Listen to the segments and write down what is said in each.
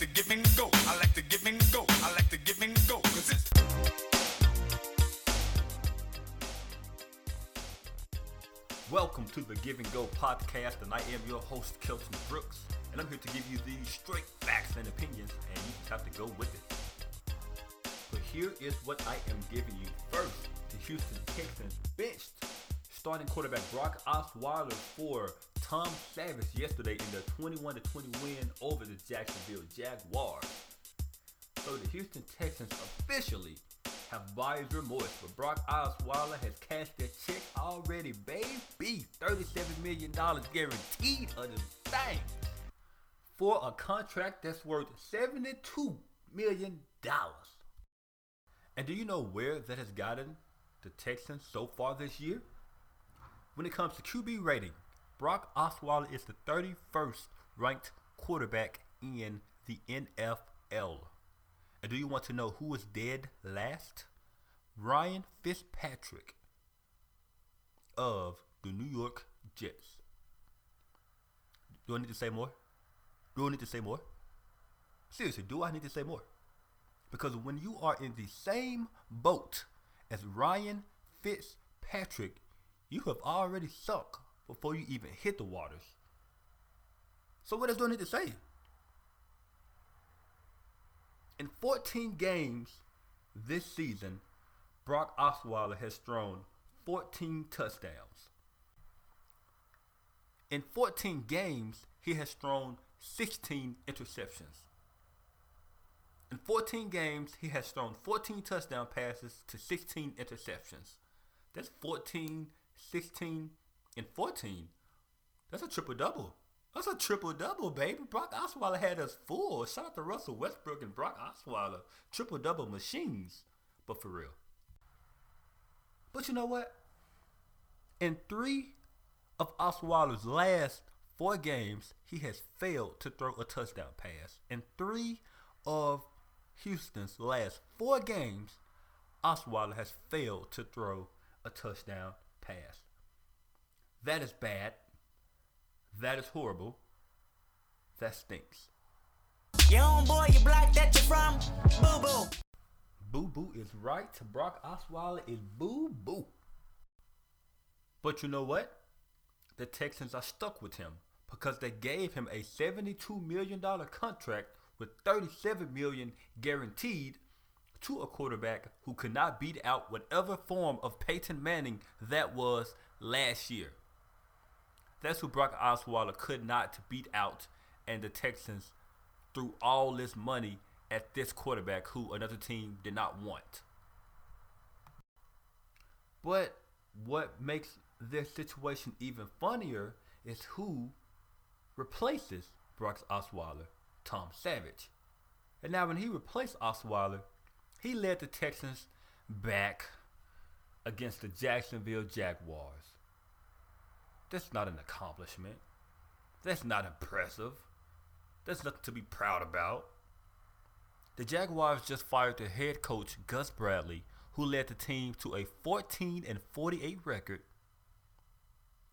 to give and go. I like to give and go. I like to give and go. Cause it's Welcome to the Give and Go podcast, and I am your host, Kelton Brooks, and I'm here to give you the straight facts and opinions, and you just have to go with it. But here is what I am giving you. First, the Houston Texans benched starting quarterback Brock Osweiler for Tom Savage yesterday in their 21 20 win over the Jacksonville Jaguars. So the Houston Texans officially have buyer's remorse, but Brock Osweiler has cashed their check already, baby. $37 million guaranteed of the thing for a contract that's worth $72 million. And do you know where that has gotten the Texans so far this year? When it comes to QB rating, Brock Osweiler is the 31st ranked quarterback in the NFL. And do you want to know who was dead last? Ryan Fitzpatrick of the New York Jets. Do I need to say more? Do I need to say more? Seriously, do I need to say more? Because when you are in the same boat as Ryan Fitzpatrick, you have already sunk before you even hit the waters. So what does do need to say? In 14 games this season, Brock Osweiler has thrown 14 touchdowns. In 14 games, he has thrown 16 interceptions. In 14 games, he has thrown 14 touchdown passes to 16 interceptions. That's 14, 16, and 14. That's a triple double. That's a triple double, baby. Brock Osweiler had us full. Shout out to Russell Westbrook and Brock Osweiler. Triple double machines. But for real. But you know what? In three of Osweiler's last four games, he has failed to throw a touchdown pass. In three of Houston's last four games, Osweiler has failed to throw a touchdown pass. That is bad. That is horrible. That stinks. Own boy, you black that you from? Boo boo. Boo Boo is right. Brock Osweiler is Boo Boo. But you know what? The Texans are stuck with him because they gave him a $72 million contract with 37 million guaranteed to a quarterback who could not beat out whatever form of Peyton Manning that was last year. That's who Brock Osweiler could not beat out, and the Texans threw all this money at this quarterback who another team did not want. But what makes this situation even funnier is who replaces Brock Osweiler, Tom Savage. And now when he replaced Osweiler, he led the Texans back against the Jacksonville Jaguars. That's not an accomplishment. That's not impressive. That's nothing to be proud about. The Jaguars just fired their head coach Gus Bradley, who led the team to a 14 and 48 record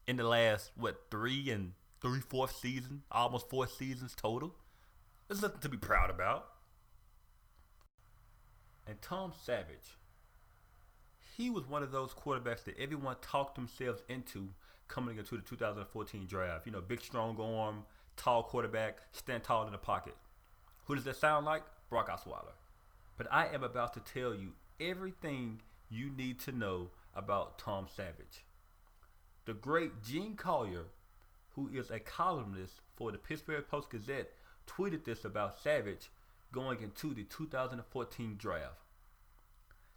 in the last what three and three fourth season, almost four seasons total. There's nothing to be proud about. And Tom Savage, he was one of those quarterbacks that everyone talked themselves into coming into the 2014 draft. You know, big, strong arm, tall quarterback, stand tall in the pocket. Who does that sound like? Brock Osweiler. But I am about to tell you everything you need to know about Tom Savage. The great Gene Collier, who is a columnist for the Pittsburgh Post Gazette, tweeted this about Savage going into the 2014 draft.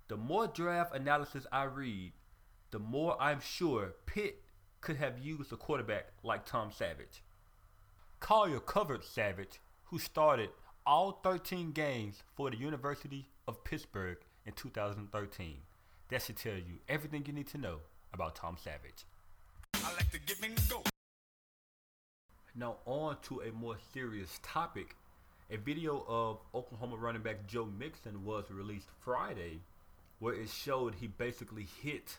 The more draft analysis I read, the more I'm sure Pitt could have used a quarterback like Tom Savage. Collier covered Savage, who started all 13 games for the University of Pittsburgh in 2013. That should tell you everything you need to know about Tom Savage. Like to give and go. Now, on to a more serious topic. A video of Oklahoma running back Joe Mixon was released Friday, where it showed he basically hit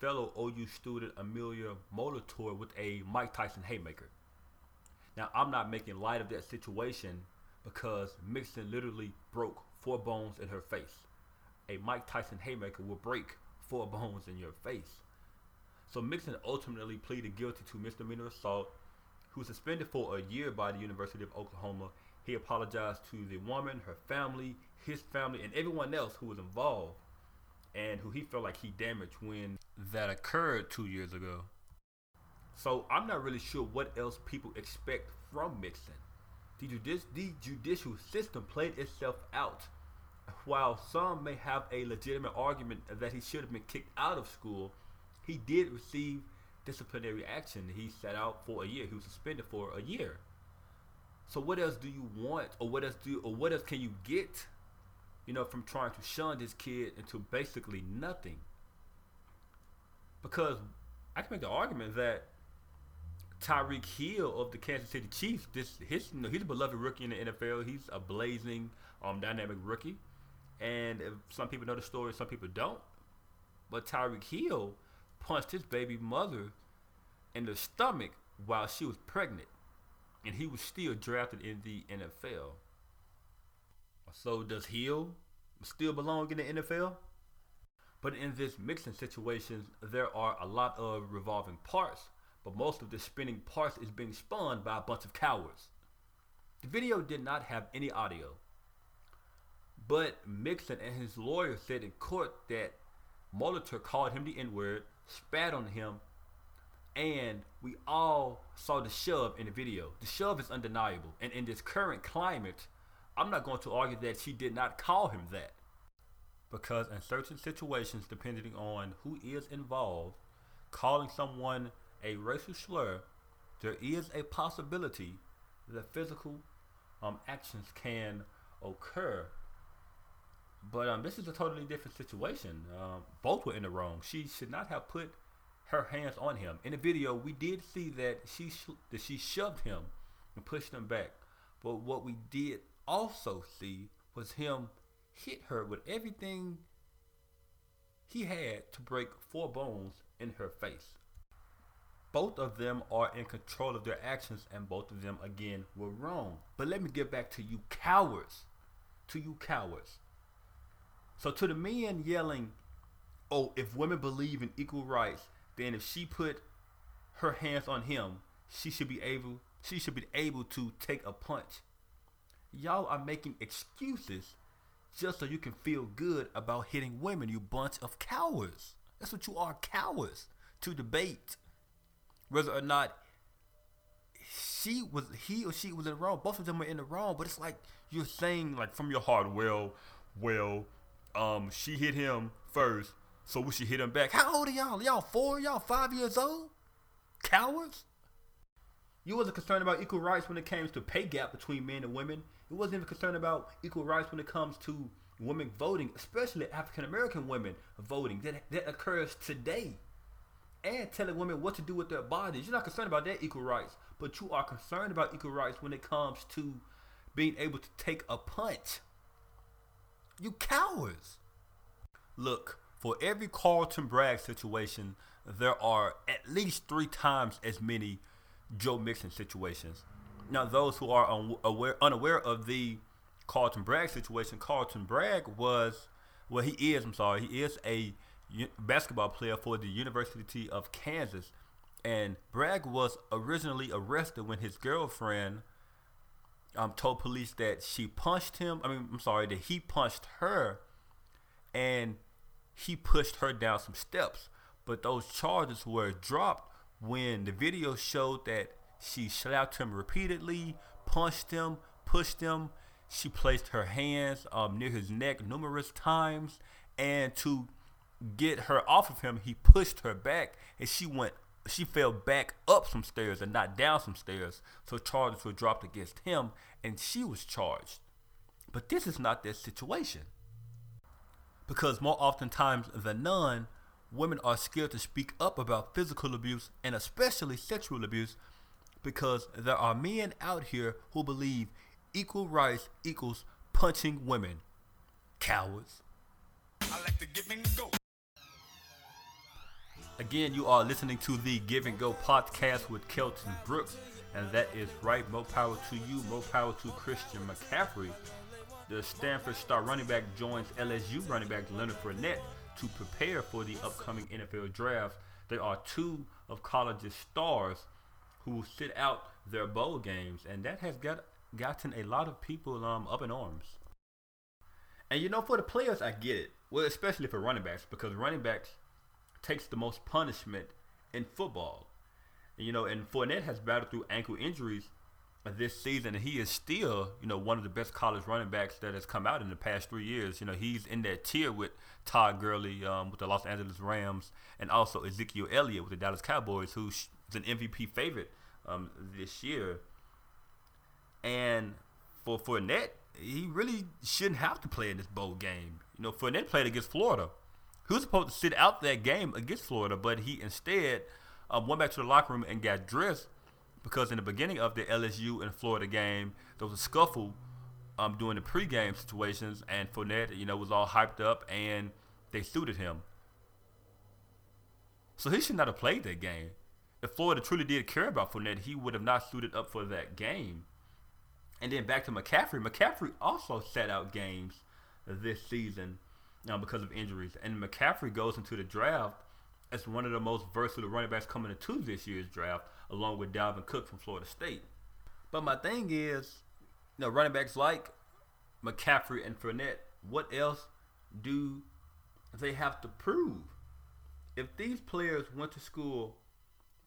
fellow OU student Amelia Molitor with a Mike Tyson haymaker. Now, I'm not making light of that situation, because Mixon literally broke four bones in her face. A Mike Tyson haymaker will break four bones in your face. So Mixon ultimately pleaded guilty to misdemeanor assault, who was suspended for a year by the University of Oklahoma. He apologized to the woman, her family, his family, and everyone else who was involved and who he felt like he damaged when that occurred two years ago. So I'm not really sure what else people expect from Mixon. The, judici- the judicial system played itself out. While some may have a legitimate argument that he should have been kicked out of school, he did receive disciplinary action. He sat out for a year. He was suspended for a year. So what else do you want, or what else do, or what else can you get, you know, from trying to shun this kid into basically nothing? Because I can make the argument that Tyreek Hill of the Kansas City Chiefs, this his you know, he's a beloved rookie in the NFL. He's a blazing, um, dynamic rookie, and some people know the story, some people don't. But Tyreek Hill punched his baby mother in the stomach while she was pregnant, and he was still drafted in the NFL. So does Hill still belong in the NFL? But in this Mixon situation, there are a lot of revolving parts, but most of the spinning parts is being spun by a bunch of cowards. The video did not have any audio, but Mixon and his lawyer said in court that Molitor called him the N-word, spat on him, and we all saw the shove in the video. The shove is undeniable, and in this current climate, I'm not going to argue that she did not call him that because in certain situations, depending on who is involved, calling someone a racial slur, there is a possibility that physical um, actions can occur. But um, this is a totally different situation. Um, both were in the wrong. She should not have put her hands on him. In the video, we did see that she sh- that she shoved him and pushed him back. But what we did also see was him hit her with everything he had to break four bones in her face. Both of them are in control of their actions, and both of them, again, were wrong. But let me get back to you cowards. To you cowards. So, to the men yelling, oh, if women believe in equal rights, then if she put her hands on him, she should be able she should be able to take a punch. Y'all are making excuses just so you can feel good about hitting women, you bunch of cowards. That's what you are, cowards, to debate whether or not she was he or she was in the wrong. Both of them were in the wrong, but it's like you're saying like from your heart, well, well, um, she hit him first, so we should hit him back. How old are y'all? Y'all four? Y'all five years old? Cowards? You wasn't concerned about equal rights when it came to pay gap between men and women. It wasn't even concerned about equal rights when it comes to women voting, especially African American women voting. That that occurs today. And telling women what to do with their bodies. You're not concerned about their equal rights, but you are concerned about equal rights when it comes to being able to take a punch. You cowards. Look, for every Carlton Bragg situation, there are at least three times as many Joe Mixon situations. Now, those who are unaware, unaware of the Carlton Bragg situation, Carlton Bragg was, well, he is, I'm sorry, he is a basketball player for the University of Kansas. And Bragg was originally arrested when his girlfriend um, told police that she punched him. I mean, I'm sorry, that he punched her and he pushed her down some steps. But those charges were dropped when the video showed that she slapped him repeatedly, punched him, pushed him. She placed her hands um, near his neck numerous times. And to get her off of him, he pushed her back and she went she fell back up some stairs and not down some stairs. So charges were dropped against him and she was charged. But this is not that situation. Because more oftentimes than none, women are scared to speak up about physical abuse and especially sexual abuse because there are men out here who believe equal rights equals punching women. Cowards. I like to give and go. Again, you are listening to the Give and Go podcast with Kelton Brooks. And that is right. More power to you. More power to Christian McCaffrey. The Stanford star running back joins LSU running back Leonard Fournette to prepare for the upcoming NFL draft. There are two of college's stars who sit out their bowl games, and that has got gotten a lot of people um, up in arms. And you know, for the players, I get it. Well, especially for running backs, because running backs takes the most punishment in football. And, you know, and Fournette has battled through ankle injuries this season, and he is still, you know, one of the best college running backs that has come out in the past three years. You know, he's in that tier with Todd Gurley um, with the Los Angeles Rams, and also Ezekiel Elliott with the Dallas Cowboys, who's an MVP favorite um, this year. And for Fournette, he really shouldn't have to play in this bowl game. You know, Fournette played against Florida. He was supposed to sit out that game against Florida, but he instead um, went back to the locker room and got dressed because in the beginning of the LSU and Florida game, there was a scuffle um, during the pregame situations, and Fournette, you know, was all hyped up, and they suited him. So he should not have played that game. If Florida truly did care about Fournette, he would have not suited up for that game. And then back to McCaffrey. McCaffrey also sat out games this season um, because of injuries. And McCaffrey goes into the draft as one of the most versatile running backs coming into this year's draft, along with Dalvin Cook from Florida State. But my thing is, you know, running backs like McCaffrey and Fournette, what else do they have to prove? If these players went to school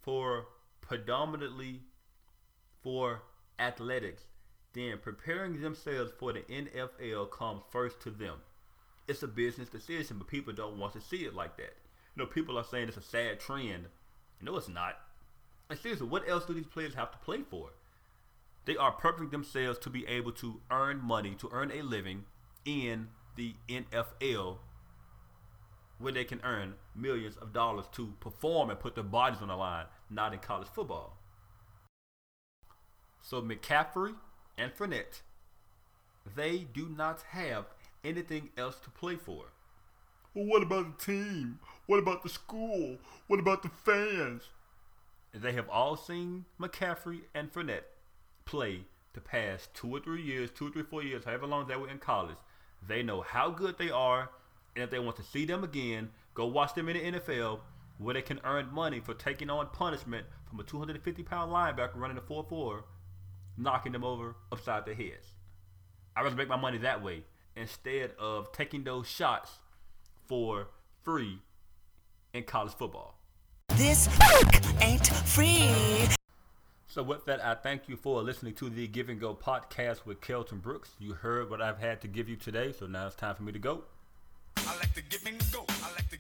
for predominantly for athletics, then preparing themselves for the NFL comes first to them. It's a business decision, but people don't want to see it like that. You know, people are saying it's a sad trend. No, it's not. And seriously, what else do these players have to play for? They are preparing themselves to be able to earn money, to earn a living in the NFL, where they can earn millions of dollars to perform and put their bodies on the line, not in college football. So McCaffrey and Fournette, they do not have anything else to play for. What about the team? What about the school? What about the fans? They have all seen McCaffrey and Fournette play the past two or three years, two or three, four years, however long they were in college. They know how good they are, and if they want to see them again, go watch them in the NFL where they can earn money for taking on punishment from a 250 pound linebacker running a 4 4 knocking them over upside their heads. I'd rather make my money that way instead of taking those shots for free in college football. This ain't free. So with that, I thank you for listening to the Give and Go podcast with Kelton Brooks. You heard what I've had to give you today, so now it's time for me to go. I like to give and go. I like to